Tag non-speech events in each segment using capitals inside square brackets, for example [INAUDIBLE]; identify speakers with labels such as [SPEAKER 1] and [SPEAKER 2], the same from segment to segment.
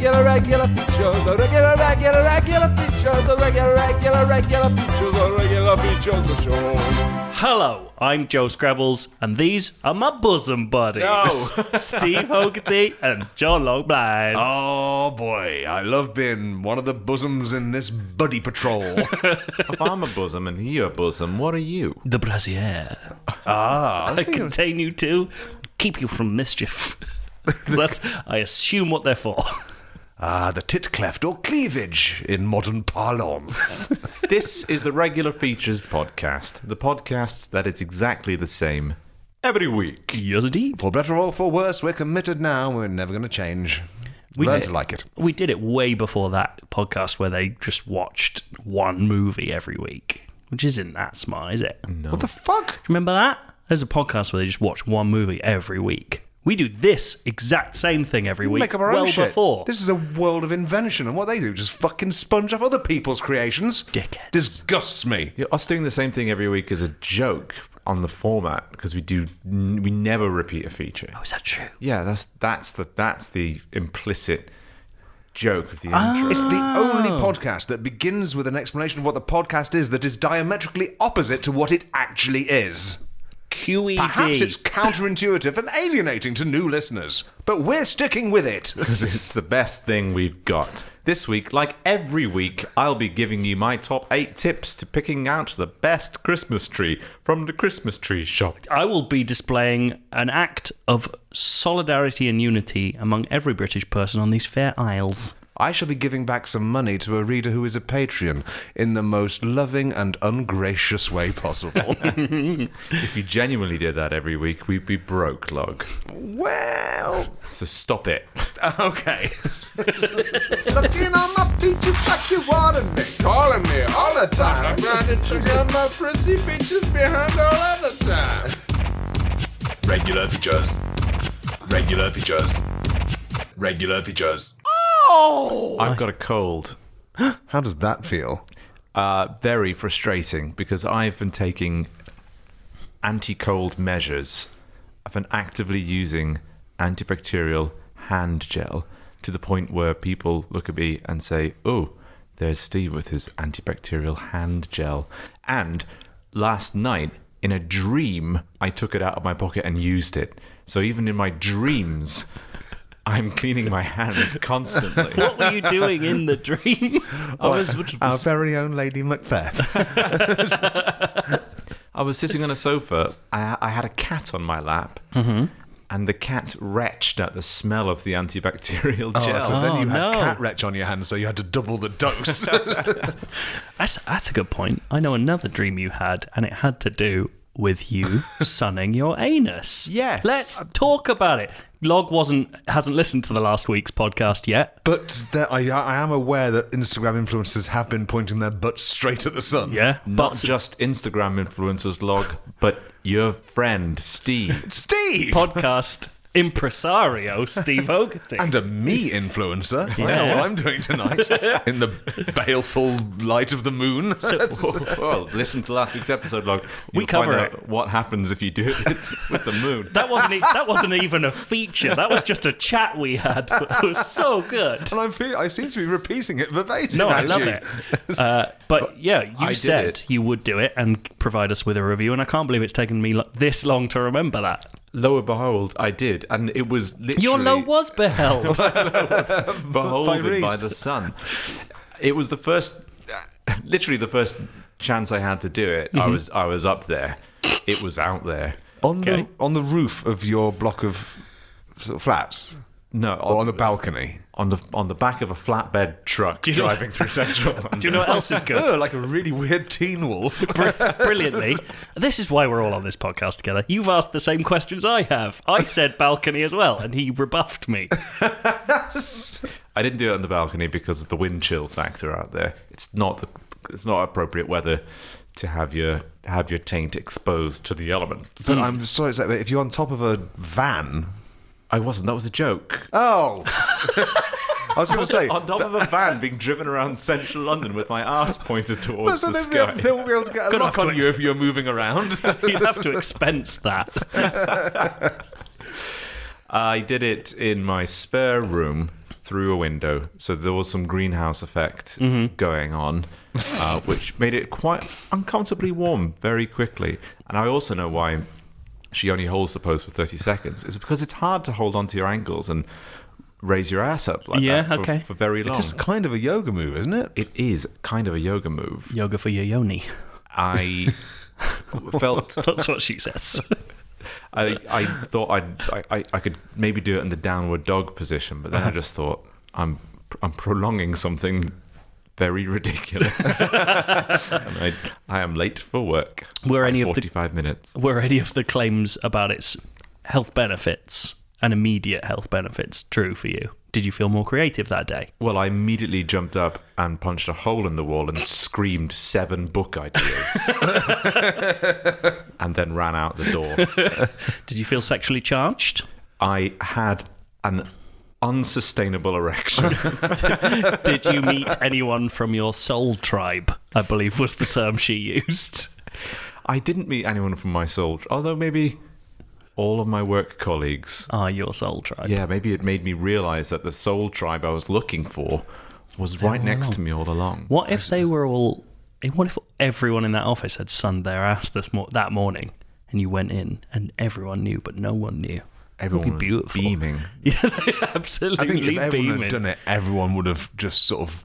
[SPEAKER 1] regular, regular features, a regular, regular, regular features, a regular, regular, regular features, a regular features of show.
[SPEAKER 2] Hello, I'm Joe Skrebels, and these are my bosom buddies,
[SPEAKER 1] No. [LAUGHS]
[SPEAKER 2] Steve Hogarty and John Longblind.
[SPEAKER 1] Oh boy, I love being one of the bosoms in this buddy patrol. [LAUGHS]
[SPEAKER 3] If I'm a bosom and you're a bosom, what are you?
[SPEAKER 2] The brassiere.
[SPEAKER 1] ah,
[SPEAKER 2] I contain you too, keep you from mischief. 'Cause [LAUGHS] That's, I assume, what they're for.
[SPEAKER 1] Ah, the tit cleft or cleavage in modern parlance. [LAUGHS]
[SPEAKER 3] This is the Regular Features Podcast, the podcast that is exactly the same every week.
[SPEAKER 2] Yes, indeed.
[SPEAKER 1] for better or for worse, we're committed now. We're never going to change.
[SPEAKER 2] We
[SPEAKER 1] Learn
[SPEAKER 2] did-
[SPEAKER 1] to like it.
[SPEAKER 2] We did it way before that podcast where they just watched one movie every week, which isn't that smart, is it?
[SPEAKER 1] What the fuck?
[SPEAKER 2] Remember that? There's a podcast where they just watch one movie every week. We do this exact same thing every week.
[SPEAKER 1] Make up our
[SPEAKER 2] well
[SPEAKER 1] own shit.
[SPEAKER 2] before.
[SPEAKER 1] This is a world of invention, and what they do just fucking sponge off other people's creations.
[SPEAKER 2] Dickheads.
[SPEAKER 1] Disgusts me.
[SPEAKER 3] Yeah, Us doing the same thing every week is a joke on the format because we do we never repeat a feature.
[SPEAKER 2] Oh, is that true?
[SPEAKER 3] Yeah, that's that's the that's the implicit joke of the ah. intro.
[SPEAKER 1] It's the
[SPEAKER 2] Oh.
[SPEAKER 1] only podcast that begins with an explanation of what the podcast is that is diametrically opposite to what it actually is.
[SPEAKER 2] QED.
[SPEAKER 1] Perhaps it's counterintuitive and alienating to new listeners, but we're sticking with it. [LAUGHS]
[SPEAKER 3] because it's the best thing we've got. This week, like every week, I'll be giving you my top eight tips to picking out the best Christmas tree from the Christmas tree shop.
[SPEAKER 2] I will be displaying an act of solidarity and unity among every British person on these fair isles.
[SPEAKER 1] I shall be giving back some money to a reader who is a patron in the most loving and ungracious way possible. [LAUGHS] [LAUGHS]
[SPEAKER 3] If you genuinely did that every week, we'd be broke, log.
[SPEAKER 1] well,
[SPEAKER 3] So stop it. [LAUGHS]
[SPEAKER 1] okay.
[SPEAKER 4] Sucking on my features like you wanted me. Calling me all the time. I'm trying to check out my prissy features behind all other time.
[SPEAKER 5] Regular features. Regular features. Regular features.
[SPEAKER 3] I've got a cold. [GASPS]
[SPEAKER 1] How does that feel?
[SPEAKER 3] Uh, very frustrating because I've been taking anti cold measures. I've been actively using antibacterial hand gel to the point where people look at me and say, Oh, there's Steve with his antibacterial hand gel. And last night, in a dream, I took it out of my pocket and used it. So even in my dreams, I'm cleaning my hands constantly.
[SPEAKER 2] What were you doing in the dream? [LAUGHS]
[SPEAKER 3] I was, which
[SPEAKER 1] Our very own Lady Macbeth. [LAUGHS]
[SPEAKER 3] I was sitting on a sofa. I, I had a cat on my lap,
[SPEAKER 2] Mm-hmm.
[SPEAKER 3] and the cat retched at the smell of the antibacterial
[SPEAKER 1] Oh,
[SPEAKER 3] gel.
[SPEAKER 1] so then you
[SPEAKER 2] Oh,
[SPEAKER 1] had
[SPEAKER 2] no.
[SPEAKER 1] cat retch on your hands, so you had to double the dose. [LAUGHS]
[SPEAKER 2] That's, that's a good point. I know another dream you had, and it had to do with you sunning your anus.
[SPEAKER 3] Yes.
[SPEAKER 2] Let's talk about it. Log wasn't hasn't listened to the last week's podcast yet.
[SPEAKER 1] but there, I, I am aware that Instagram influencers have been pointing their butts straight at the sun.
[SPEAKER 2] Yeah,
[SPEAKER 3] Not
[SPEAKER 2] but
[SPEAKER 3] just Instagram influencers log, but your friend Steve.
[SPEAKER 1] Steve!
[SPEAKER 2] podcast impresario Steve [LAUGHS] Hogarty.
[SPEAKER 1] and a me influencer. I know what I'm doing tonight in the baleful light of the moon. [LAUGHS]
[SPEAKER 3] well, listen to last week's episode log.
[SPEAKER 2] We
[SPEAKER 3] You'll
[SPEAKER 2] cover
[SPEAKER 3] find
[SPEAKER 2] it.
[SPEAKER 3] out what happens if you do it with, [LAUGHS] with the moon.
[SPEAKER 2] that wasn't e- that wasn't even a feature. That was just a chat we had. It was so good.
[SPEAKER 1] and I'm feel, I seem to be repeating it verbatim.
[SPEAKER 2] No, I
[SPEAKER 1] as
[SPEAKER 2] love
[SPEAKER 1] you.
[SPEAKER 2] it. Uh, but yeah, you
[SPEAKER 3] I did
[SPEAKER 2] said
[SPEAKER 3] it.
[SPEAKER 2] you would do it and provide us with a review, and I can't believe it's taken me lo- this long to remember that.
[SPEAKER 3] Lo and behold, I did, and it was literally
[SPEAKER 2] Your low was [LAUGHS] beheld. [LAUGHS]
[SPEAKER 3] beholden by,
[SPEAKER 1] Reese.
[SPEAKER 3] the sun. It was the first, [LAUGHS] literally the first chance I had to do it. I mm-hmm. was I was up there. It was out there.
[SPEAKER 1] On
[SPEAKER 2] Okay.
[SPEAKER 1] the on the roof of your block of sort of flats,
[SPEAKER 3] No,
[SPEAKER 1] or on the balcony.
[SPEAKER 3] on the on the back of a flatbed truck
[SPEAKER 2] you know-
[SPEAKER 3] driving through central London. [LAUGHS]
[SPEAKER 2] Do you know what else is good? [LAUGHS]
[SPEAKER 1] Oh, like a really weird teen wolf. [LAUGHS]
[SPEAKER 2] Br- brilliantly. This is why we're all on this podcast together. You've asked the same questions I have. I said balcony as well, and he rebuffed me.
[SPEAKER 3] I didn't do it on the balcony because of the wind chill factor out there. It's not the, it's not appropriate weather to have your have your taint exposed to the elements.
[SPEAKER 1] But I'm sorry to say, but if you're on top of a van.
[SPEAKER 3] I wasn't. That was a joke.
[SPEAKER 1] Oh! [LAUGHS] I was going to say.
[SPEAKER 3] on top of a van being driven around central London with my ass pointed towards
[SPEAKER 1] so
[SPEAKER 3] the
[SPEAKER 1] they,
[SPEAKER 3] sky.
[SPEAKER 1] they won't be able to get a lock on
[SPEAKER 2] to-
[SPEAKER 1] you if you're moving around. [LAUGHS]
[SPEAKER 2] You'd have to expense that. [LAUGHS]
[SPEAKER 3] I did it in my spare room through a window, so there was some greenhouse effect
[SPEAKER 2] Mm-hmm.
[SPEAKER 3] going on, uh, which made it quite uncomfortably warm very quickly. And I also know why she only holds the pose for 30 seconds. It's because it's hard to hold onto your ankles and raise your ass up like
[SPEAKER 2] Yeah,
[SPEAKER 3] that for,
[SPEAKER 2] okay.
[SPEAKER 3] for very long.
[SPEAKER 1] It's just kind of a yoga move, isn't it?
[SPEAKER 3] It is kind of a yoga move.
[SPEAKER 2] Yoga for your yoni.
[SPEAKER 3] I [LAUGHS] felt
[SPEAKER 2] That's what she says.
[SPEAKER 3] I, I thought I'd, I, I I could maybe do it in the downward dog position, but then I uh-huh. just thought I'm I'm prolonging something very ridiculous, [LAUGHS] and I I am late for work.
[SPEAKER 2] Were any of the-
[SPEAKER 3] 45 minutes?
[SPEAKER 2] Were any of the claims about its health benefits and immediate health benefits true for you? Did you feel more creative that day?
[SPEAKER 3] Well, I immediately jumped up and punched a hole in the wall and screamed seven book ideas, [LAUGHS] and then ran out the door. [LAUGHS]
[SPEAKER 2] Did you feel sexually charged?
[SPEAKER 3] I had an unsustainable erection. [LAUGHS] [LAUGHS]
[SPEAKER 2] Did you meet anyone from your soul tribe? I believe was the term she used.
[SPEAKER 3] I didn't meet anyone from my soul, although maybe all of my work colleagues.
[SPEAKER 2] are your soul tribe.
[SPEAKER 3] Yeah, maybe it made me realize that the soul tribe I was looking for was right next to me all along.
[SPEAKER 2] What if they were all? eh, What if everyone in that office had sunned their ass this mo- that morning, and you went in and everyone knew, but no one knew?
[SPEAKER 3] Everyone
[SPEAKER 2] would
[SPEAKER 3] was
[SPEAKER 2] be
[SPEAKER 3] beaming. [LAUGHS]
[SPEAKER 2] Yeah, absolutely
[SPEAKER 1] I think if everyone
[SPEAKER 2] beaming.
[SPEAKER 1] had done it, everyone would have just sort of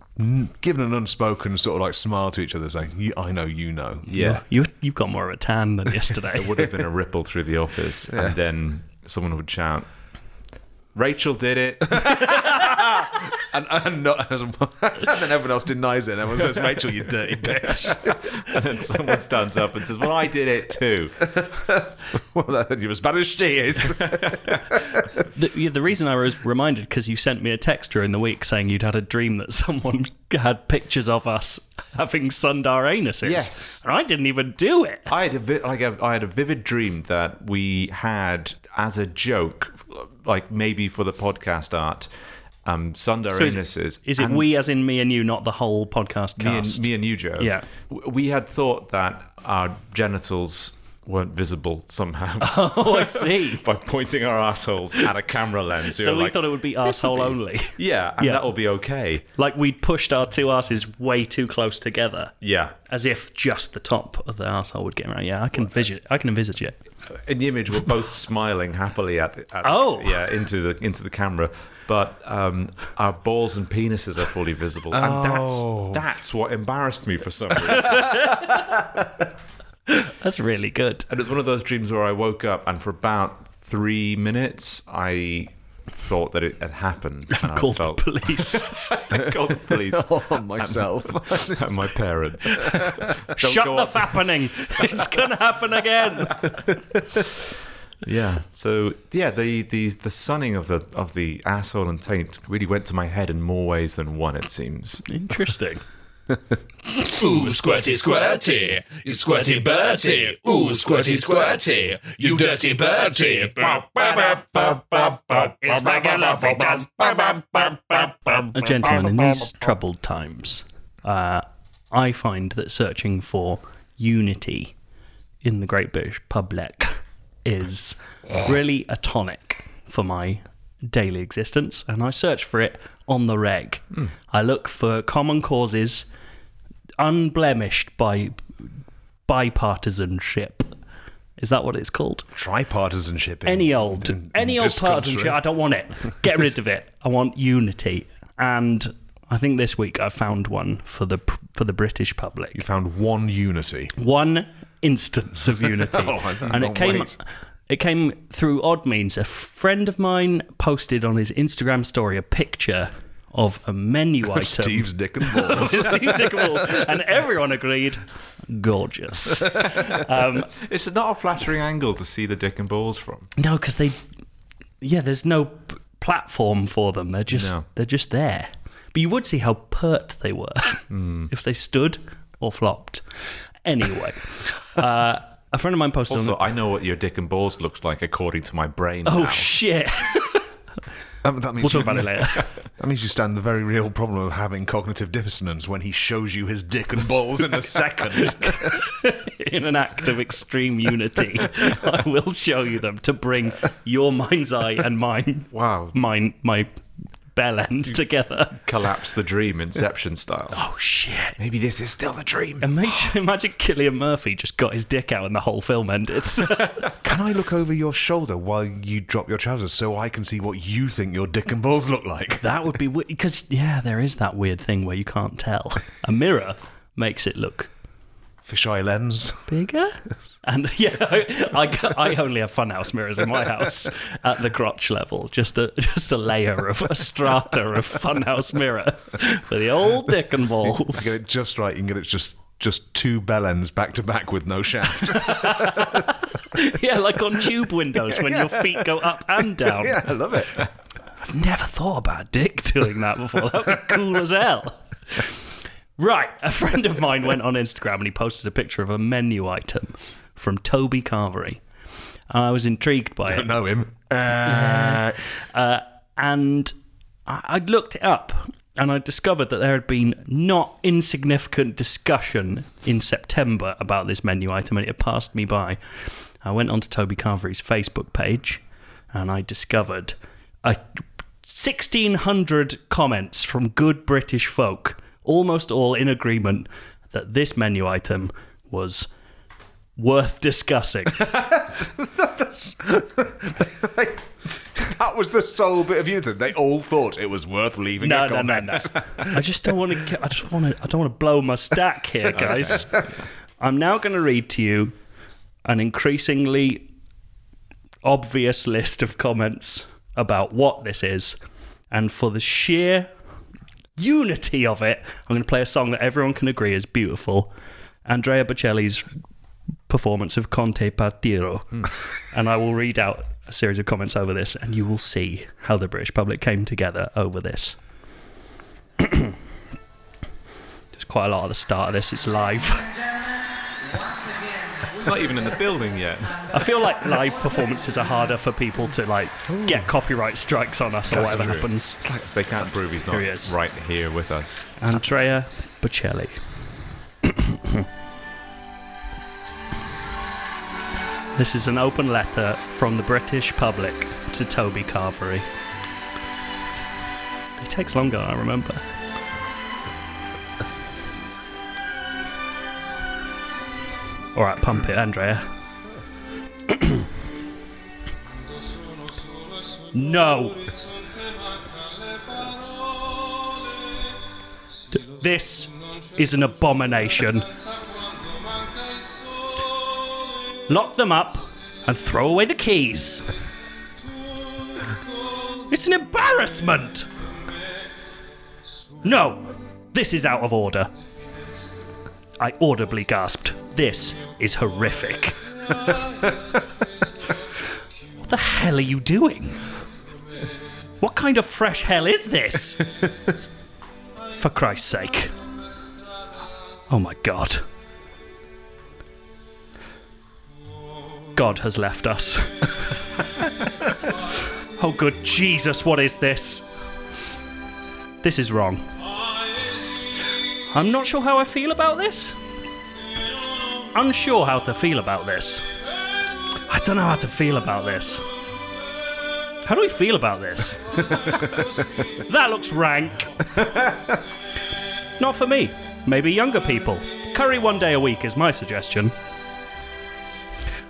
[SPEAKER 1] given an unspoken sort of like smile to each other, saying, "I know, you know."
[SPEAKER 3] Yeah,
[SPEAKER 2] you you've got more of a tan than yesterday. [LAUGHS]
[SPEAKER 3] it would have been a ripple through the office, and then someone would shout, "Rachel did it!" [LAUGHS]
[SPEAKER 1] And, and, not, and [LAUGHS] then everyone else denies it, and everyone says, "Rachel, you dirty bitch." [LAUGHS]
[SPEAKER 3] and then someone stands up and says, "Well, I did it too."
[SPEAKER 1] well, you're as bad as she is.
[SPEAKER 2] The, yeah, the reason I was reminded because you sent me a text during the week saying you'd had a dream that someone had pictures of us having sunned our anuses.
[SPEAKER 3] Yes.
[SPEAKER 2] and I didn't even do it.
[SPEAKER 3] I had a vi- like a, I had a vivid dream that we had as a joke, like maybe for the podcast art, um, sunned our
[SPEAKER 2] So is,
[SPEAKER 3] anuses.
[SPEAKER 2] is it we as in me and you, not the whole podcast
[SPEAKER 3] me and,
[SPEAKER 2] cast?
[SPEAKER 3] me and you, Joe?
[SPEAKER 2] Yeah.
[SPEAKER 3] We had thought that our genitals weren't visible somehow [LAUGHS]
[SPEAKER 2] oh, I see. [LAUGHS]
[SPEAKER 3] by pointing our assholes at a camera lens.
[SPEAKER 2] so we thought it would be arsehole only. [LAUGHS]
[SPEAKER 3] yeah, and
[SPEAKER 2] Yeah.
[SPEAKER 3] that'll be okay.
[SPEAKER 2] like we'd pushed our two asses way too close together,
[SPEAKER 3] Yeah.
[SPEAKER 2] as if just the top of the asshole would get around. Yeah, I can envisage. I can envisage it.
[SPEAKER 3] In the image we're both smiling happily at, at
[SPEAKER 2] Oh.
[SPEAKER 3] yeah into the into the camera but um, our balls and penises are fully visible and
[SPEAKER 1] Oh.
[SPEAKER 3] that's that's what embarrassed me for some reason [LAUGHS]
[SPEAKER 2] That's really good.
[SPEAKER 3] and it's one of those dreams where I woke up and for about three minutes I thought that it had happened [LAUGHS] and I
[SPEAKER 2] Called
[SPEAKER 3] felt
[SPEAKER 2] the police. [LAUGHS]
[SPEAKER 3] I called the police [LAUGHS] oh,
[SPEAKER 1] on myself.
[SPEAKER 3] and my parents
[SPEAKER 2] Shut the
[SPEAKER 3] up.
[SPEAKER 2] fappening. It's gonna happen again.
[SPEAKER 3] Yeah. So yeah, the, the the sunning of the of the asshole and taint really went to my head in more ways than one. It seems.
[SPEAKER 2] Interesting.
[SPEAKER 4] Ooh, squirty, squirty, you squirty Bertie. Ooh, squirty, squirty, you dirty Bertie.
[SPEAKER 2] A gentleman, in these troubled times, uh, I find that searching for unity in the great British public is really a tonic for my daily existence, and I search for it on the reg. Hmm. I look for common causes unblemished by bipartisanship. Is that what it's called?
[SPEAKER 1] Tripartisanship. in-
[SPEAKER 2] any old
[SPEAKER 1] in- in
[SPEAKER 2] any old
[SPEAKER 1] this country.
[SPEAKER 2] partisanship. I don't want it. Get rid of it. I want unity. And I think this week I found one for the for the British public.
[SPEAKER 1] You found one unity.
[SPEAKER 2] One instance of unity, [LAUGHS]
[SPEAKER 1] Oh,
[SPEAKER 2] and it came
[SPEAKER 1] wait.
[SPEAKER 2] It came through odd means. A friend of mine posted on his Instagram story a picture of a menu [LAUGHS] item.
[SPEAKER 1] Steve's dick and balls. [LAUGHS]
[SPEAKER 2] Steve Dickerwall, and everyone agreed, gorgeous. [LAUGHS] Um,
[SPEAKER 3] It's not a flattering angle to see the dick and balls from.
[SPEAKER 2] No, because they, yeah, there's no p- platform for them. They're just
[SPEAKER 3] No.
[SPEAKER 2] they're just there. But you would see how pert they were if they stood or flopped. Anyway, uh, a friend of mine posted.
[SPEAKER 3] Also,
[SPEAKER 2] on,
[SPEAKER 3] I know what your dick and balls looks like according to my brain.
[SPEAKER 2] oh
[SPEAKER 3] now.
[SPEAKER 2] shit! [LAUGHS]
[SPEAKER 1] That, that means
[SPEAKER 2] we'll talk
[SPEAKER 1] you-
[SPEAKER 2] about it later. [LAUGHS]
[SPEAKER 1] That means you stand the very real problem of having cognitive dissonance when he shows you his dick and balls in a [LAUGHS] second.
[SPEAKER 2] In an act of extreme unity, I will show you them to bring your mind's eye and mine,
[SPEAKER 3] Wow.
[SPEAKER 2] mine, my bell ends together.
[SPEAKER 3] Collapse the dream, Inception style. [LAUGHS]
[SPEAKER 2] Oh shit!
[SPEAKER 3] Maybe this is still the dream.
[SPEAKER 2] Imagine, [GASPS] imagine Cillian Murphy just got his dick out and the whole film ended. [LAUGHS] [LAUGHS]
[SPEAKER 1] Can I look over your shoulder while you drop your trousers so I can see what you think your dick and balls look like?
[SPEAKER 2] that would be because yeah, there is that weird thing where you can't tell. A mirror makes it look
[SPEAKER 1] Fisheye lens.
[SPEAKER 2] bigger. [LAUGHS] And yeah, I, I only have funhouse mirrors in my house at the crotch level. Just a just a layer of a strata of funhouse mirror for the old dick and
[SPEAKER 1] I
[SPEAKER 2] balls.
[SPEAKER 1] get it just right. You can get it just just two bell ends back to back with no shaft. [LAUGHS]
[SPEAKER 2] Yeah, like on tube windows when your feet go up and down.
[SPEAKER 1] yeah, I love it.
[SPEAKER 2] I've never thought about Dick doing that before. That would be cool as hell. Right, a friend of mine went on Instagram and he posted a picture of a menu item from Toby Carvery. And I was intrigued by it.
[SPEAKER 1] Don't know him. Uh,
[SPEAKER 2] Uh, and I, I looked it up and I discovered that there had been not insignificant discussion in September about this menu item and it had passed me by. I went onto Toby Carvery's Facebook page and I discovered a 1600 comments from good British folk, almost all in agreement that this menu item was worth discussing. [LAUGHS]
[SPEAKER 1] that was the sole bit of unity. They all thought it was worth leaving
[SPEAKER 2] No,
[SPEAKER 1] a
[SPEAKER 2] no, no,
[SPEAKER 1] comment.
[SPEAKER 2] no. I just don't want to. I just want to. I don't want to blow my stack here, [LAUGHS] guys. I'm now going to read to you an increasingly obvious list of comments about what this is, and for the sheer unity of it, I'm going to play a song that everyone can agree is beautiful. Andrea Bocelli's performance of Con te partirò, hmm. [LAUGHS] and I will read out a series of comments over this, and you will see how the British public came together over this. [CLEARS THROAT] There's quite a lot at the start of this. It's live. [LAUGHS]
[SPEAKER 3] It's not even in the building yet.
[SPEAKER 2] I feel like live performances are harder for people to like get copyright strikes on us or whatever happens.
[SPEAKER 3] It's like they can't prove he's not
[SPEAKER 2] Here he
[SPEAKER 3] right here with us.
[SPEAKER 2] Andrea Bocelli. this is an open letter from the British public to Toby Carvery. It takes longer I remember. Alright, pump it, Andrea. no! This is an abomination. Lock them up and throw away the keys. It's an embarrassment. No, this is out of order. I audibly gasped. This is horrific. [LAUGHS] what the hell are you doing? What kind of fresh hell is this? For Christ's sake. Oh my god. God has left us. [LAUGHS] oh, good Jesus, what is this? This is wrong. I'm not sure how I feel about this. Unsure how to feel about this. I don't know how to feel about this. How do we feel about this? [LAUGHS] that looks rank. Not for me. Maybe younger people. Curry one day a week is my suggestion.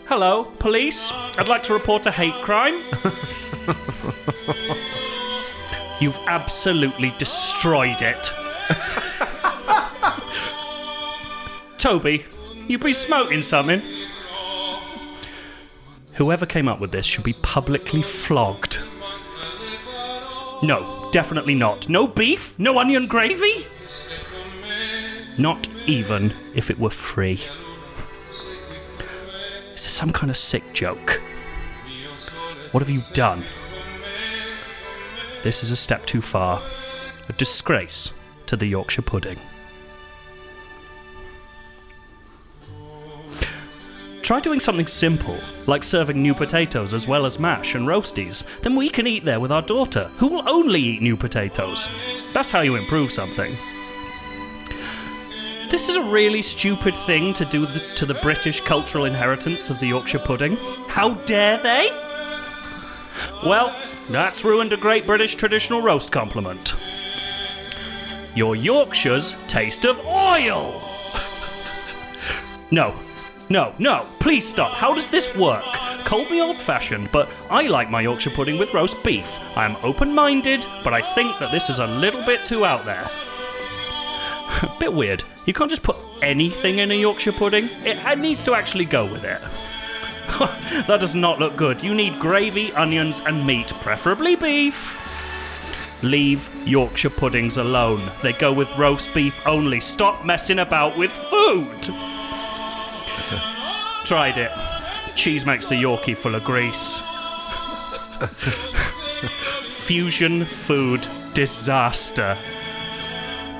[SPEAKER 2] Hello, police. I'd like to report a hate crime. [LAUGHS] You've absolutely destroyed it. [LAUGHS] Toby, you been smoking something? Whoever came up with this should be publicly flogged. No, definitely not. No beef? No onion gravy? Not even if it were free. Is this some kind of sick joke? What have you done? This is a step too far. A disgrace to the Yorkshire pudding. Try doing something simple, like serving new potatoes as well as mash and roasties. Then we can eat there with our daughter, who will only eat new potatoes. That's how you improve something. This is a really stupid thing to do to the British cultural inheritance of the Yorkshire pudding. How dare they? Well, that's ruined a great British traditional roast compliment. Your Yorkshire's taste of oil! [LAUGHS] No, no, no, please stop. How does this work? Call me old fashioned, but I like my Yorkshire pudding with roast beef. I am open minded, but I think that this is a little bit too out there. a [LAUGHS] bit weird. You can't just put anything in a Yorkshire pudding, it, it needs to actually go with it. [LAUGHS] that does not look good. You need gravy, onions, and meat, preferably beef. Leave Yorkshire puddings alone. They go with roast beef only. Stop messing about with food. Tried it. Cheese makes the Yorkie full of grease. Fusion food disaster.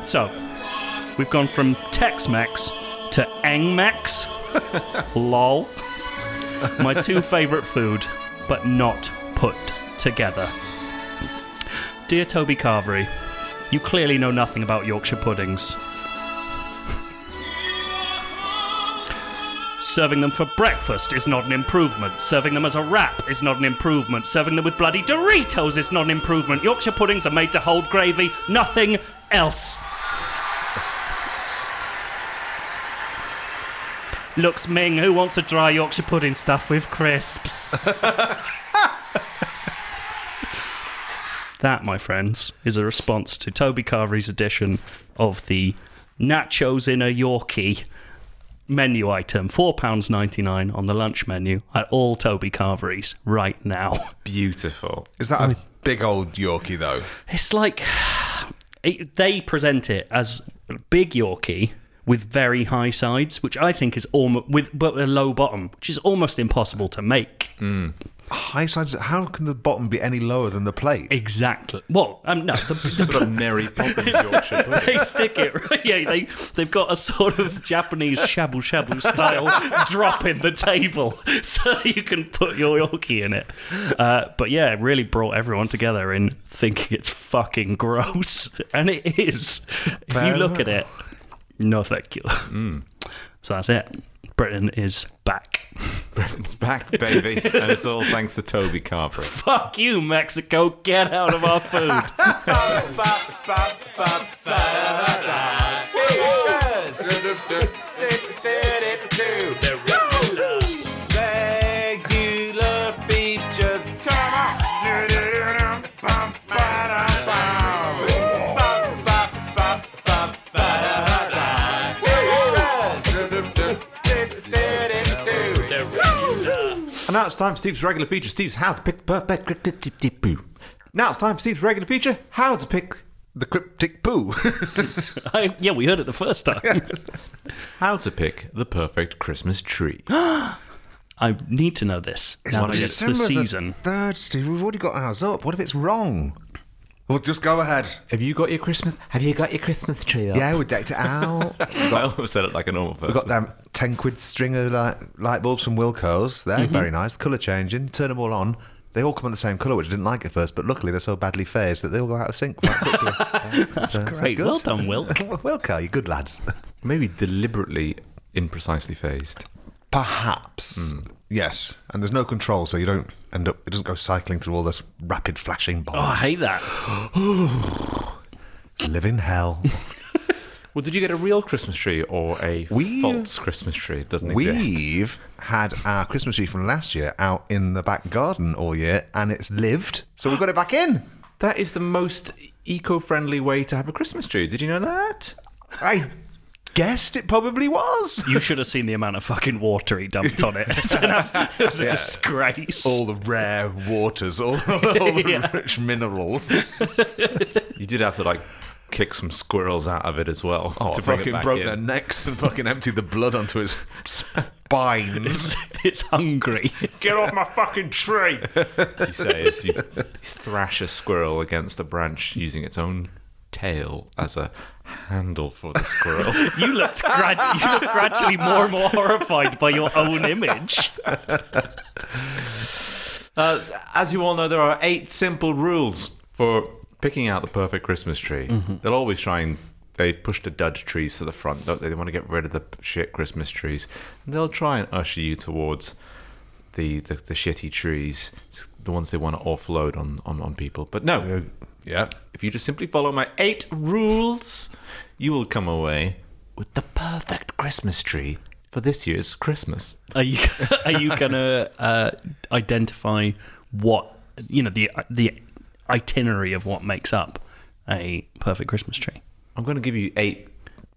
[SPEAKER 2] So, we've gone from Tex Mex to Engmex. [LAUGHS] Lol. My two favourite food, but not put together. Dear Toby Carvery, you clearly know nothing about Yorkshire puddings. Serving them for breakfast is not an improvement. Serving them as a wrap is not an improvement. Serving them with bloody Doritos is not an improvement. Yorkshire puddings are made to hold gravy, nothing else. Looks Ming, who wants a dry Yorkshire pudding stuffed with crisps? that, my friends, is a response to Toby Carvery's edition of the nachos in a Yorkie menu item, £4.99 on the lunch menu at all Toby Carveries right now. [LAUGHS]
[SPEAKER 3] Beautiful.
[SPEAKER 1] Is that a big old Yorkie though?
[SPEAKER 2] It's like it, they present it as big Yorkie with very high sides, which I think is almost with but a low bottom, which is almost impossible to make. Hmm.
[SPEAKER 1] High sides. How can the bottom be any lower than the plate?
[SPEAKER 2] Exactly. Well, um, no, the, the,
[SPEAKER 3] Sort of Mary Poppins [LAUGHS] Yorkshire pudding.
[SPEAKER 2] they stick it right. Yeah, they they've got a sort of Japanese shabu shabu style [LAUGHS] drop in the table, [LAUGHS] so you can put your Yorkie in it. Uh, but yeah, it really brought everyone together in thinking it's fucking gross, and it is. If you
[SPEAKER 1] Fair
[SPEAKER 2] look at it, no thank you. So that's it. Britain is back.
[SPEAKER 3] Britain's back, baby. and it's all thanks to Toby Carver. [LAUGHS]
[SPEAKER 2] Fuck you, Mexico! Get out of our food. [LAUGHS]
[SPEAKER 6] Regular [LAUGHS]
[SPEAKER 3] now it's time for Steve's regular feature. Steve's how to pick the perfect cryptic poo. Now it's time for Steve's regular feature. How to pick
[SPEAKER 1] The cryptic poo. [LAUGHS]
[SPEAKER 2] I, yeah, we heard it the first time. [LAUGHS]
[SPEAKER 3] how to pick the perfect Christmas tree. [GASPS]
[SPEAKER 2] I need to know this. now that it's the season.
[SPEAKER 1] third, Steve. We've already got ours up. What if it's wrong? Well, just go ahead.
[SPEAKER 3] Have you got your Christmas? Have you got your Christmas tree up?
[SPEAKER 1] Yeah, we decked it out. [LAUGHS]
[SPEAKER 3] I almost said it like a normal person.
[SPEAKER 1] We've got them 10 quid string of light, light bulbs from Wilko's. They're mm-hmm. very nice. Colour changing. Turn them all on. They all come in the same colour, which I didn't like at first, but luckily they're so badly phased that they all go out of sync quite quickly. [LAUGHS] that's
[SPEAKER 2] great. Well done, Will.
[SPEAKER 1] Wilco, [LAUGHS] you good lads.
[SPEAKER 3] Maybe deliberately imprecisely phased.
[SPEAKER 1] Perhaps. Mm. Yes. And there's no control, so you don't end up, it doesn't go cycling through all this rapid flashing bombs.
[SPEAKER 2] Oh, I hate that. [GASPS]
[SPEAKER 1] Live in hell. [LAUGHS]
[SPEAKER 3] Well, did you get a real Christmas tree or a
[SPEAKER 1] We-
[SPEAKER 3] false Christmas tree? It doesn't exist.
[SPEAKER 1] We've had our Christmas tree from last year out in the back garden all year, and it's lived, so we've got it back in.
[SPEAKER 3] That is the most eco-friendly way to have a Christmas tree. Did you know that?
[SPEAKER 1] I guessed it probably was. [LAUGHS]
[SPEAKER 2] You should have seen the amount of fucking water he dumped on it. [LAUGHS] it was a disgrace.
[SPEAKER 1] All the rare waters, all, [LAUGHS] all the
[SPEAKER 2] Yeah.
[SPEAKER 1] rich minerals.
[SPEAKER 3] You did have to like kick some squirrels out of it as well
[SPEAKER 1] Oh,
[SPEAKER 3] to bring it
[SPEAKER 1] fucking broke
[SPEAKER 3] in.
[SPEAKER 1] their necks and fucking emptied the blood onto his spines.
[SPEAKER 2] It's, it's hungry.
[SPEAKER 3] Get off my fucking tree! you say as you, you thrash a squirrel against a branch using its own tail as a handle for the squirrel. [LAUGHS]
[SPEAKER 2] You looked, grad- you looked gradually more and more horrified by your own image. [LAUGHS]
[SPEAKER 3] Uh, as you all know, there are eight simple rules for picking out the perfect Christmas tree. They'll always try and they push the dud trees to the front, don't they? They want to get rid of the shit Christmas trees, and they'll try and usher you towards the, the, the shitty trees, the ones they want to offload on, on, on people. But no,
[SPEAKER 1] yeah.
[SPEAKER 3] if you just simply follow my eight rules, you will come away with the perfect Christmas tree for this year's Christmas.
[SPEAKER 2] Are you [LAUGHS] are you gonna uh, identify what you know the the itinerary of what makes up a perfect Christmas tree?
[SPEAKER 3] I'm going to give you eight.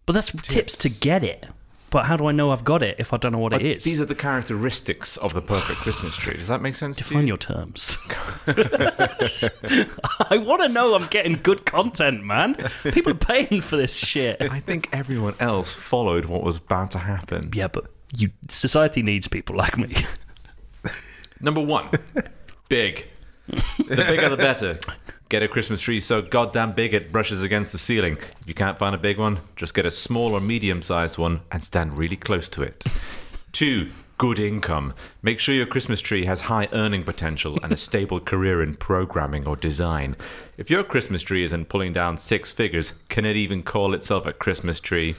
[SPEAKER 2] But that's tips to get it. But how do I know I've got it if I don't know what it is?
[SPEAKER 3] These are the characteristics of the perfect Christmas tree. Does that make sense to
[SPEAKER 2] Define
[SPEAKER 3] you?
[SPEAKER 2] your terms. [LAUGHS] I want to know I'm getting good content, man. People are paying for this shit.
[SPEAKER 3] I think everyone else followed what was about to happen.
[SPEAKER 2] Yeah, but you society needs people like me.
[SPEAKER 3] Number one, big. The bigger the better. [LAUGHS] Get a Christmas tree so goddamn big it brushes against the ceiling. If you can't find a big one, just get a small or medium sized one and stand really close to it. [LAUGHS] Two, good income. Make sure your Christmas tree has high earning potential and a [LAUGHS] stable career in programming or design. If your Christmas tree isn't pulling down six figures, can it even call itself a Christmas tree?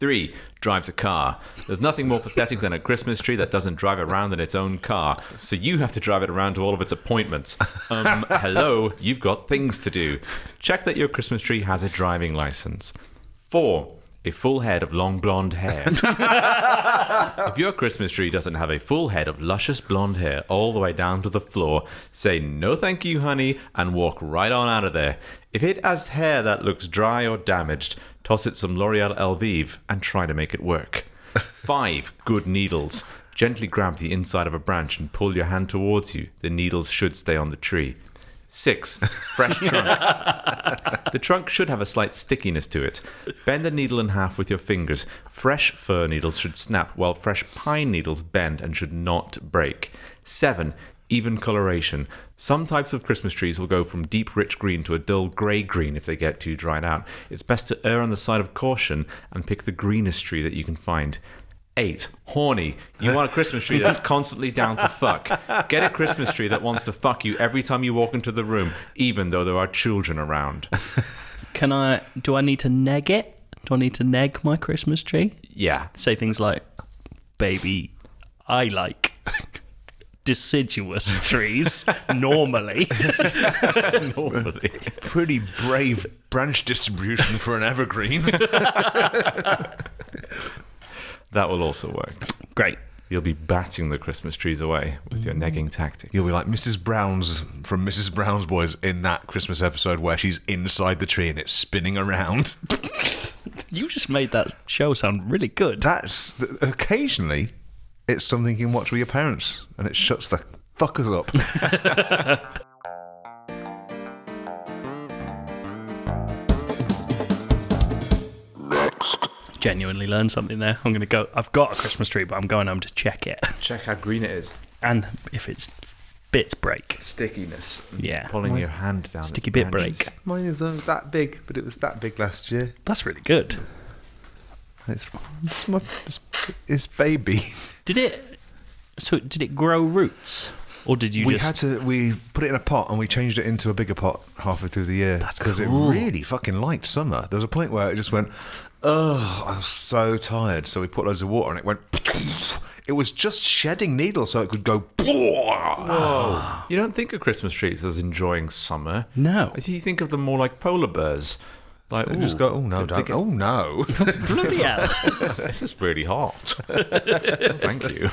[SPEAKER 3] Three, drives a car. There's nothing more pathetic than a Christmas tree that doesn't drive around in its own car, so you have to drive it around to all of its appointments. Um, [LAUGHS] hello, you've got things to do. Check that your Christmas tree has a driving license. Four, a full head of long blonde hair. [LAUGHS] if your Christmas tree doesn't have a full head of luscious blonde hair all the way down to the floor, say no thank you, honey, and walk right on out of there. If it has hair that looks dry or damaged, toss it some L'Oreal Elvive and try to make it work. [LAUGHS] Five good needles. Gently grab the inside of a branch and pull your hand towards you. The needles should stay on the tree. Six, fresh [LAUGHS] trunk. The trunk should have a slight stickiness to it. Bend the needle in half with your fingers. Fresh fir needles should snap, while fresh pine needles bend and should not break. Seven, even coloration. Some types of Christmas trees will go from deep rich green to a dull grey green if they get too dried out. It's best to err on the side of caution and pick the greenest tree that you can find. Eight, horny. You want a Christmas tree that's constantly down to fuck. Get a Christmas tree that wants to fuck you every time you walk into the room, even though there are children around.
[SPEAKER 2] Can I? Do I need to neg it? Do I need to neg my Christmas tree?
[SPEAKER 3] Yeah.
[SPEAKER 2] Say things like, "Baby, I like." Deciduous trees normally. [LAUGHS]
[SPEAKER 3] Normally.
[SPEAKER 1] Pretty brave branch distribution for an evergreen. [LAUGHS]
[SPEAKER 3] That will also work.
[SPEAKER 2] Great.
[SPEAKER 3] You'll be batting the Christmas trees away with your mm. negging tactics.
[SPEAKER 1] You'll be like Mrs. Brown's from Mrs. Brown's Boys in that Christmas episode where she's inside the tree and it's spinning around. [LAUGHS]
[SPEAKER 2] You just made that show sound really good.
[SPEAKER 1] That's occasionally it's something you can watch with your parents and it shuts the fuckers up. [LAUGHS] [LAUGHS]
[SPEAKER 2] Genuinely learned something there. I'm going to go. I've got a Christmas tree, but I'm going home to check it. [LAUGHS]
[SPEAKER 3] Check how green it is.
[SPEAKER 2] And if it's bits break,
[SPEAKER 3] Stickiness.
[SPEAKER 2] Yeah.
[SPEAKER 3] Pulling your hand down.
[SPEAKER 2] sticky bit
[SPEAKER 3] branches.
[SPEAKER 2] break.
[SPEAKER 1] Mine is uh, that big, but it was that big last year.
[SPEAKER 2] That's really good.
[SPEAKER 1] It's, it's my it's, it's baby. [LAUGHS]
[SPEAKER 2] Did it? So did it grow roots, or did you
[SPEAKER 1] we
[SPEAKER 2] just?
[SPEAKER 1] had to we put it in a pot and we changed it into a bigger pot halfway through the year
[SPEAKER 2] That's
[SPEAKER 1] because
[SPEAKER 2] cool.
[SPEAKER 1] it really fucking liked summer. There was a point where it just went, oh, I'm so tired. So we put loads of water and it went. It was just shedding needles so it could go.
[SPEAKER 3] Whoa. You don't think of Christmas trees as enjoying summer.
[SPEAKER 2] No.
[SPEAKER 3] I think you think of them more like polar bears. Like,
[SPEAKER 1] And just go, oh no, don't,
[SPEAKER 3] get-
[SPEAKER 1] oh no. [LAUGHS]
[SPEAKER 2] Bloody hell. [LAUGHS]
[SPEAKER 3] this is really hot. [LAUGHS] Thank you.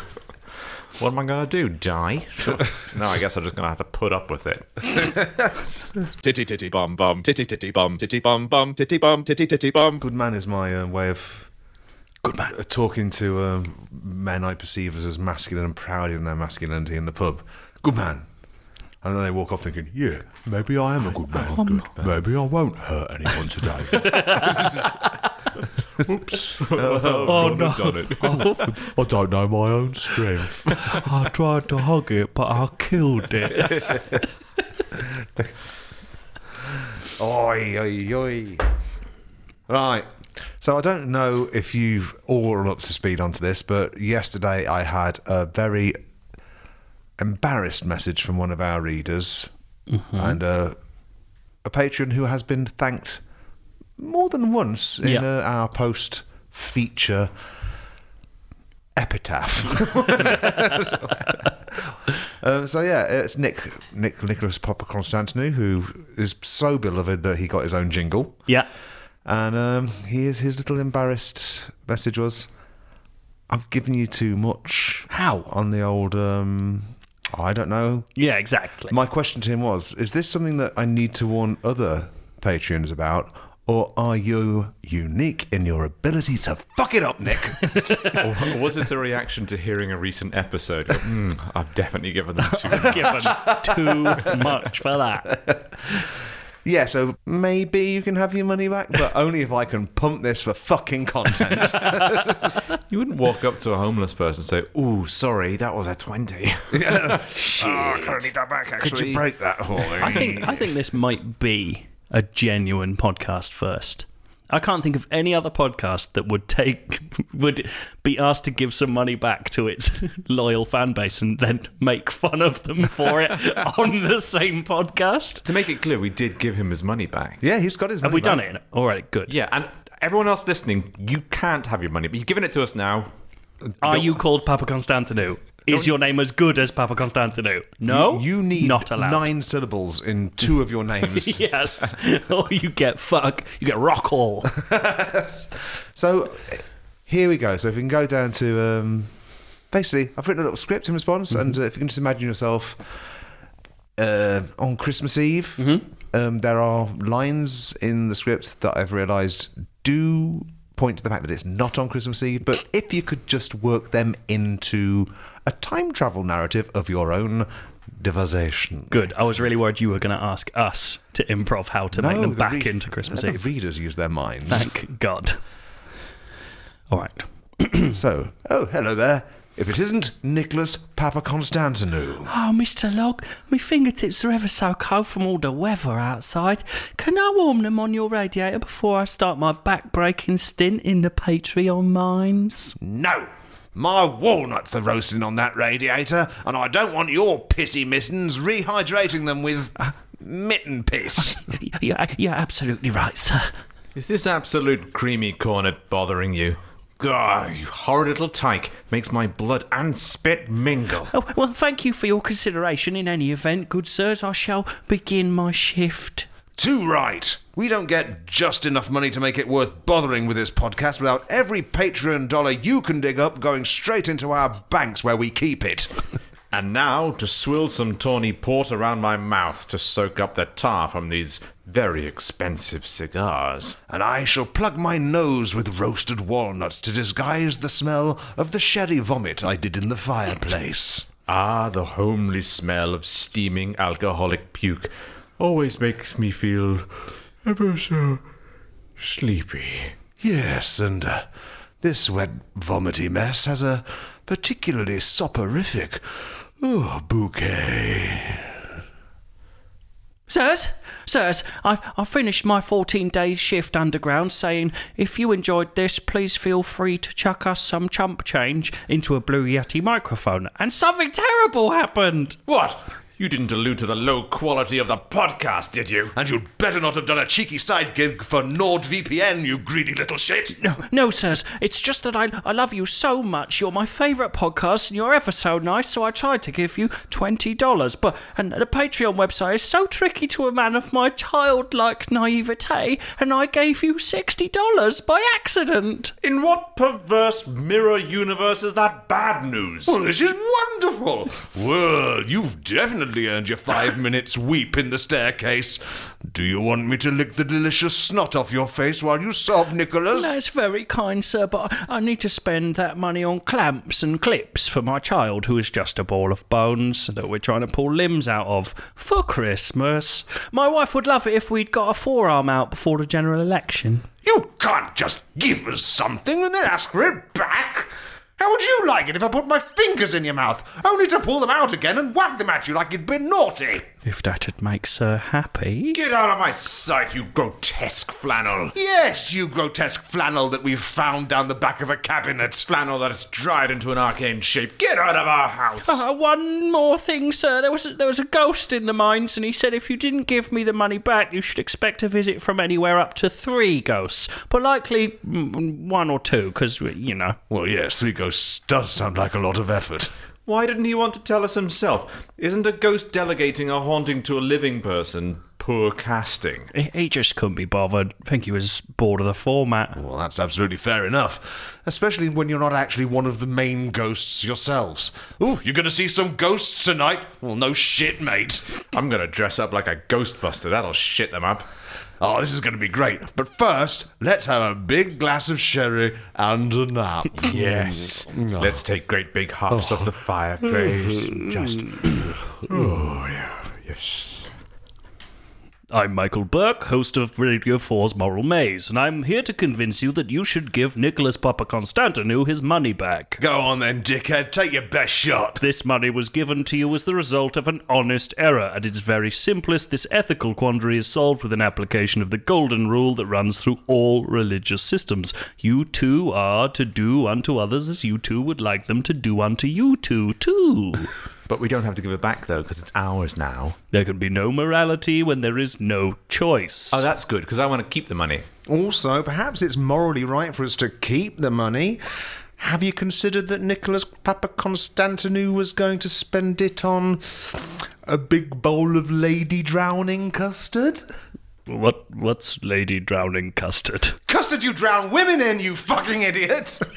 [SPEAKER 3] What am I going to do? Die? [LAUGHS] no, I guess I'm just going to have to put up with it. [LAUGHS]
[SPEAKER 4] Titty titty bum bum, titty titty bum, titty bum bum, titty bum, titty titty bum.
[SPEAKER 1] Good man is my uh, way of
[SPEAKER 2] Good man.
[SPEAKER 1] uh, talking to um, men I perceive as, as masculine and proud in their masculinity in the pub. Good man. And then they walk off thinking, yeah, maybe I am a good man. Maybe I won't hurt anyone today. [LAUGHS]
[SPEAKER 3] Oops. [LAUGHS]
[SPEAKER 2] Oh no! [LAUGHS]
[SPEAKER 3] Done it. [LAUGHS]
[SPEAKER 1] I don't know my own strength.
[SPEAKER 2] I tried to hug it, but I killed it.
[SPEAKER 1] Oi, oi, oi. Right. So I don't know if you've all are up to speed onto this, but yesterday I had a very embarrassed message from one of our readers and uh, a patron who has been thanked more than once in
[SPEAKER 2] Yeah.
[SPEAKER 1] uh, our post feature epitaph. [LAUGHS] [LAUGHS] um, so yeah, it's Nick Nick Nicholas Papa Constantinou who is so beloved that he got his own jingle,
[SPEAKER 2] Yeah.
[SPEAKER 1] and um, he is his little embarrassed message was, "I've given you too much."
[SPEAKER 2] How?
[SPEAKER 1] on the old? Um, I don't know.
[SPEAKER 2] Yeah, exactly.
[SPEAKER 1] My question to him was: Is this something that I need to warn other Patreons about? Or are you unique in your ability to fuck it up, Nick? [LAUGHS]
[SPEAKER 3] Or was this a reaction to hearing a recent episode? Go, "Hmm, I've definitely given them too much.
[SPEAKER 2] Given too much for that. [LAUGHS]
[SPEAKER 1] Yeah, so maybe you can have your money back, but only if I can pump this for fucking content. [LAUGHS]
[SPEAKER 3] You wouldn't walk up to a homeless person and say, "Ooh, sorry, that was a 20. Yeah.
[SPEAKER 1] Shit. I need that back, actually. Could you break that for me?
[SPEAKER 2] I think I think this might be a genuine podcast first. I can't think of any other podcast that would take [LAUGHS] would be asked to give some money back to its [LAUGHS] loyal fan base and then make fun of them for it [LAUGHS] on the same podcast.
[SPEAKER 3] to make it clear, we did give him his money back.
[SPEAKER 1] Yeah, he's got his
[SPEAKER 2] Have
[SPEAKER 1] money
[SPEAKER 2] we done it? All right, good.
[SPEAKER 3] Yeah, and everyone else listening, you can't have your money, but you've given it to us now.
[SPEAKER 2] Are you called Papa Constantinou? Is your name as good as Papa Constantinou? No,
[SPEAKER 1] You need
[SPEAKER 2] not allowed.
[SPEAKER 1] nine syllables in two of your names. [LAUGHS]
[SPEAKER 2] Yes, [LAUGHS] or you get fuck. You get rock all. [LAUGHS]
[SPEAKER 1] So here we go. So if we can go down to um, basically, I've written a little script in response, and uh, if you can just imagine yourself uh, on Christmas Eve, um, there are lines in the script that I've realised do point to the fact that it's not on Christmas Eve. But if you could just work them into a time travel narrative of your own devisation.
[SPEAKER 2] Good. I was really worried you were going to ask us to improv how to make them
[SPEAKER 1] the
[SPEAKER 2] back
[SPEAKER 1] re-
[SPEAKER 2] into Christmas Eve.
[SPEAKER 1] The readers use their minds.
[SPEAKER 2] Thank God. All right. [CLEARS THROAT]
[SPEAKER 1] So, oh, hello there. If it isn't Nicholas Papa Constantinou.
[SPEAKER 7] Oh, Mr. Log, my fingertips are ever so cold from all the weather outside. Can I warm them on your radiator before I start my back-breaking stint in the Patreon mines?
[SPEAKER 1] No! My walnuts are roasting on that radiator, and I don't want your pissy mittens rehydrating them with mitten piss. [LAUGHS]
[SPEAKER 7] You're, you're absolutely right, sir.
[SPEAKER 3] Is this absolute creamy cornet bothering you? God, you horrid little tyke makes my blood and spit mingle. [LAUGHS]
[SPEAKER 7] Oh, well, thank you for your consideration. In any event, good sirs, I shall begin my shift.
[SPEAKER 1] Too right. We don't get just enough money to make it worth bothering with this podcast without every Patreon dollar you can dig up going straight into our banks where we keep it. [LAUGHS]
[SPEAKER 3] And now to swill some tawny port around my mouth to soak up the tar from these very expensive cigars.
[SPEAKER 1] and I shall plug my nose with roasted walnuts to disguise the smell of the sherry vomit I did in the fireplace.
[SPEAKER 3] Ah, the homely smell of steaming alcoholic puke always makes me feel ever so sleepy.
[SPEAKER 1] Yes, and uh, this wet vomity mess has a particularly soporific oh, bouquet.
[SPEAKER 7] Sirs, sirs, I've, I've finished my 14 days shift underground saying if you enjoyed this, please feel free to chuck us some chump change into a Blue Yeti microphone. And something terrible happened!
[SPEAKER 3] What? You didn't allude to the low quality of the podcast, did you?
[SPEAKER 1] And you'd better not have done a cheeky side gig for NordVPN, you greedy little shit.
[SPEAKER 7] No, no, sirs. It's just that I, I love you so much. You're my favourite podcast, and you're ever so nice. So I tried to give you twenty dollars, but and the Patreon website is so tricky to a man of my childlike naivete, and I gave you sixty dollars by accident.
[SPEAKER 3] In what perverse mirror universe is that bad news?
[SPEAKER 1] Well, this is wonderful. Well, you've definitely earned your five minutes weep in the staircase. Do you want me to lick the delicious snot off your face while you sob, Nicholas?
[SPEAKER 7] That's very kind, sir, but I I need to spend that money on clamps and clips for my child, who is just a ball of bones that we're trying to pull limbs out of for Christmas. My wife would love it if we'd got a forearm out before the general election.
[SPEAKER 1] You can't just give us something and then ask for it back. How would you like it if I put my fingers in your mouth, only to pull them out again and whack them at you like you'd been naughty?
[SPEAKER 7] If that'd make sir happy.
[SPEAKER 3] Get out of my sight, you grotesque flannel.
[SPEAKER 1] Yes, you grotesque flannel that we've found down the back of a cabinet.
[SPEAKER 3] Flannel that has dried into an arcane shape. Get out of our house.
[SPEAKER 7] Uh, one more thing, sir. There was a, there was a ghost in the mines, and he said if you didn't give me the money back, you should expect a visit from anywhere up to three ghosts, but likely one or two, because you know.
[SPEAKER 1] Well, yes, three ghosts ghost does sound like a lot of effort.
[SPEAKER 3] Why didn't he want to tell us himself? Isn't a ghost delegating a haunting to a living person poor casting?
[SPEAKER 2] He, he just couldn't be bothered. I think he was bored of the format.
[SPEAKER 1] Well, that's absolutely fair enough. Especially when you're not actually one of the main ghosts yourselves. Ooh, you're gonna see some ghosts tonight? Well, no shit, mate.
[SPEAKER 3] I'm gonna dress up like a ghostbuster. That'll shit them up.
[SPEAKER 1] Oh, this is gonna be great. But first, let's have a big glass of sherry and a nap. [LAUGHS]
[SPEAKER 3] Yes. Mm. Let's take great big huffs of the oh. fireplace. Just. [CLEARS THROAT] Oh, yeah. Yes.
[SPEAKER 2] I'm Michael Buerk, host of Radio 4's Moral Maze, and I'm here to convince you that you should give Nicholas Papakonstantinou his money back.
[SPEAKER 1] Go on then, dickhead. Take your best shot.
[SPEAKER 2] This money was given to you as the result of an honest error. At its very simplest, this ethical quandary is solved with an application of the golden rule that runs through all religious systems. You too are to do unto others as you too would like them to do unto you too, too. [LAUGHS]
[SPEAKER 3] But we don't have to give it back, though, because it's ours now.
[SPEAKER 2] There can be no morality when there is no choice.
[SPEAKER 3] Oh, that's good, because I want to keep the money.
[SPEAKER 1] Also, perhaps it's morally right for us to keep the money. Have you considered that Nicholas Papakonstantinou was going to spend it on a big bowl of lady drowning custard?
[SPEAKER 2] What what's Lady Drowning Custard?
[SPEAKER 1] Custard you drown women in, you fucking idiot! [LAUGHS]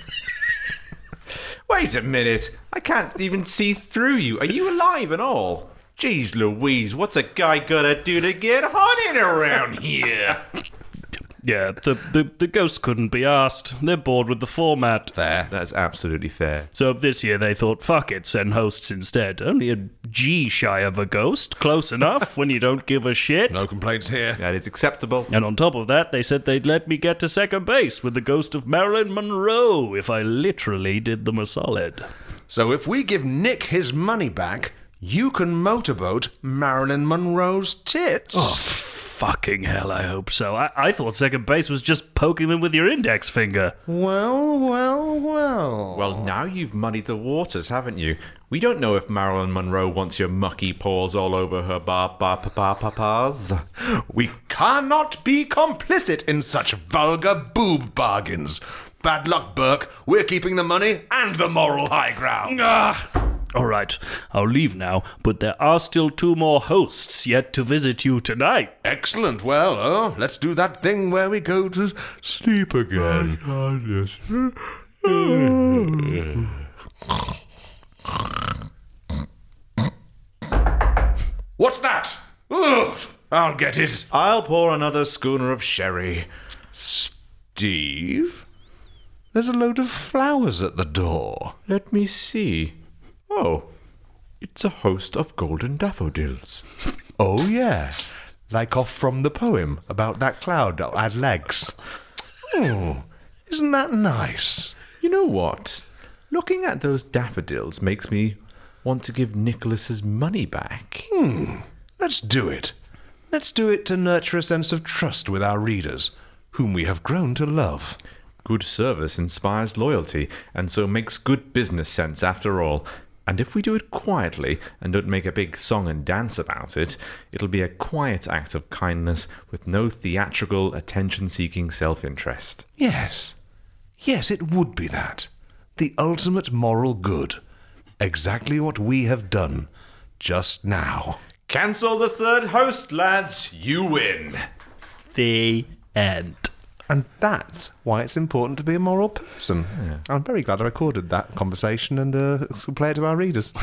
[SPEAKER 3] Wait a minute. I can't even see through you. Are you alive and all? Jeez Louise, what's a guy gotta do to get haunted around here? [LAUGHS]
[SPEAKER 2] Yeah, the, the, the ghosts couldn't be asked. They're bored with the format.
[SPEAKER 1] There.
[SPEAKER 3] That's absolutely fair.
[SPEAKER 2] So this year they thought, fuck it, send hosts instead. Only a G shy of a ghost. Close enough [LAUGHS] when you don't give a shit.
[SPEAKER 1] No complaints here.
[SPEAKER 3] That is acceptable.
[SPEAKER 2] And on top of that, they said they'd let me get to second base with the ghost of Marilyn Monroe if I literally did them a solid.
[SPEAKER 1] So if we give Nick his money back, you can motorboat Marilyn Monroe's tits.
[SPEAKER 2] Oh, Fucking hell, I hope so. I, I thought second base was just poking them with your index finger.
[SPEAKER 1] Well, well, well.
[SPEAKER 3] Well, now you've muddied the waters, haven't you? We don't know if Marilyn Monroe wants your mucky paws all over her bar bar pa pa pa paws.
[SPEAKER 1] We cannot be complicit in such vulgar boob bargains. Bad luck, Buerk. We're keeping the money and the moral high ground.
[SPEAKER 2] Ah! All right, I'll leave now, but there are still two more hosts yet to visit you tonight.
[SPEAKER 1] Excellent. Well, oh, let's do that thing where we go to sleep again. What's that? Ugh, I'll get it.
[SPEAKER 3] I'll pour another schooner of sherry.
[SPEAKER 1] Steve? There's a load of flowers at the door.
[SPEAKER 3] Let me see. Oh, it's a host of golden daffodils. [LAUGHS]
[SPEAKER 1] Oh, yeah. Like off from the poem about that cloud that had legs. Oh, isn't that nice?
[SPEAKER 3] You know what? Looking at those daffodils makes me want to give Nicholas his money back.
[SPEAKER 1] Hmm, let's do it. Let's do it to nurture a sense of trust with our readers, whom we have grown to love.
[SPEAKER 3] Good service inspires loyalty, and so makes good business sense after all. And if we do it quietly and don't make a big song and dance about it, it'll be a quiet act of kindness with no theatrical, attention seeking self interest.
[SPEAKER 1] Yes. Yes, it would be that. The ultimate moral good. Exactly what we have done just now.
[SPEAKER 3] Cancel the third host, lads. You win.
[SPEAKER 2] The end.
[SPEAKER 1] And that's why it's important to be a moral person. I'm very glad I recorded that conversation and uh, will play it to our readers. [LAUGHS]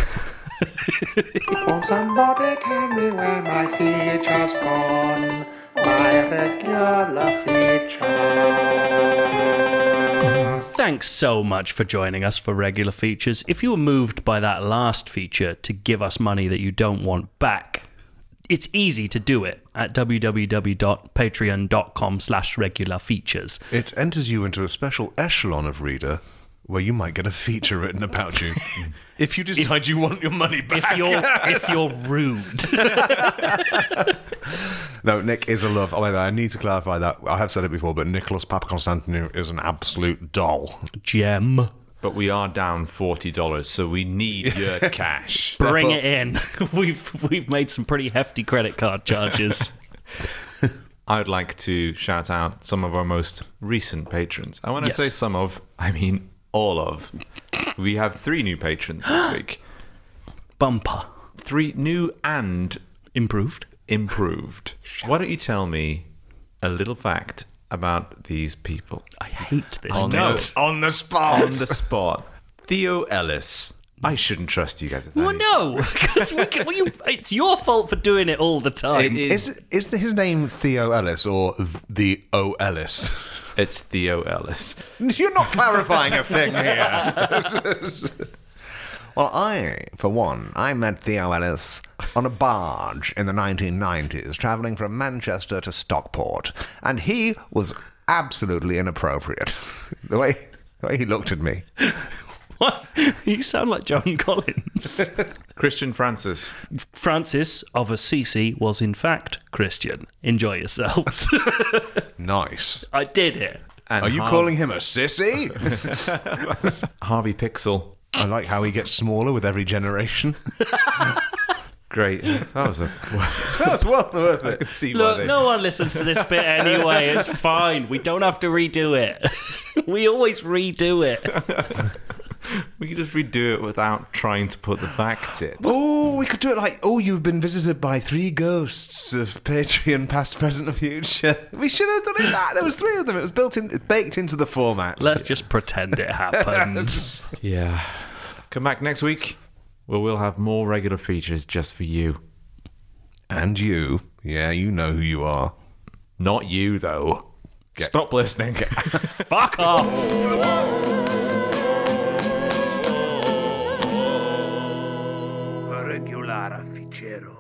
[SPEAKER 6] Oh, somebody tell me where my feature's gone. My regular feature.
[SPEAKER 2] Thanks so much for joining us for regular features. If you were moved by that last feature to give us money that you don't want back, it's easy to do it at www.patreon.com slash regular features.
[SPEAKER 1] It enters you into a special echelon of reader where you might get a feature written about you. [LAUGHS] if you decide you want your money back.
[SPEAKER 2] If you're [LAUGHS] if you're rude. [LAUGHS]
[SPEAKER 1] No, Nick is a love. Oh, I need to clarify that. I have said it before, but Nicholas Papakonstantinou is an absolute doll.
[SPEAKER 2] Gem.
[SPEAKER 3] But we are down $40, so we need [LAUGHS] your cash.
[SPEAKER 2] Bring
[SPEAKER 1] up.
[SPEAKER 2] it in. [LAUGHS] We've we've made some pretty hefty credit card charges. [LAUGHS]
[SPEAKER 3] I would like to shout out some of our most recent patrons. And when
[SPEAKER 2] Yes.
[SPEAKER 3] I say some of, I mean all of. we have three new patrons this [GASPS] week.
[SPEAKER 2] Bumper.
[SPEAKER 3] Three new and
[SPEAKER 2] Improved.
[SPEAKER 3] improved. Why don't you tell me a little fact about these people?
[SPEAKER 2] I hate this
[SPEAKER 3] On
[SPEAKER 2] bit.
[SPEAKER 3] the,
[SPEAKER 1] On the spot.
[SPEAKER 3] on the spot. Theo Ellis. I shouldn't trust you guys
[SPEAKER 2] Well, no, [LAUGHS] because we well, you, it's your fault for doing it all the time.
[SPEAKER 3] It is,
[SPEAKER 1] Is is his name Theo Ellis or the O Ellis?
[SPEAKER 3] it's Theo Ellis. [LAUGHS]
[SPEAKER 1] You're not clarifying a thing here. [LAUGHS] well, I, for one, I met Theo Ellis on a barge in the 1990s, travelling from Manchester to Stockport, and he was absolutely inappropriate. [LAUGHS] the way the way he looked at me. [LAUGHS]
[SPEAKER 2] What? You sound like John Collins. [LAUGHS]
[SPEAKER 3] Christian Francis.
[SPEAKER 2] Francis of Assisi was in fact Christian. Enjoy yourselves.
[SPEAKER 1] Nice.
[SPEAKER 2] I did it.
[SPEAKER 3] And
[SPEAKER 1] Are you
[SPEAKER 3] Har-
[SPEAKER 1] calling him a sissy?
[SPEAKER 3] Harvey Pixel?
[SPEAKER 1] I like how he gets smaller with every generation. [LAUGHS]
[SPEAKER 3] Great. That was a. [LAUGHS]
[SPEAKER 1] That's well worth
[SPEAKER 3] I
[SPEAKER 1] it.
[SPEAKER 3] could see why
[SPEAKER 2] Look,
[SPEAKER 3] they.
[SPEAKER 2] no one listens to this bit [LAUGHS] anyway. It's fine. We don't have to redo it. we always redo it.
[SPEAKER 3] We could just redo it without trying to put the facts in.
[SPEAKER 1] Oh, we could do it like, oh, you've been visited by three ghosts of Patreon, past, present, and future. We should have done it that. There was three of them. It was built in, baked into the format.
[SPEAKER 2] Let's just pretend it happened.
[SPEAKER 3] Yeah. Come back next week where we'll have more regular features just for you.
[SPEAKER 1] And you, yeah, you know who you are.
[SPEAKER 3] Not you, though. Stop listening. [LAUGHS] [LAUGHS]
[SPEAKER 2] Fuck off.
[SPEAKER 8] Regular Ficero.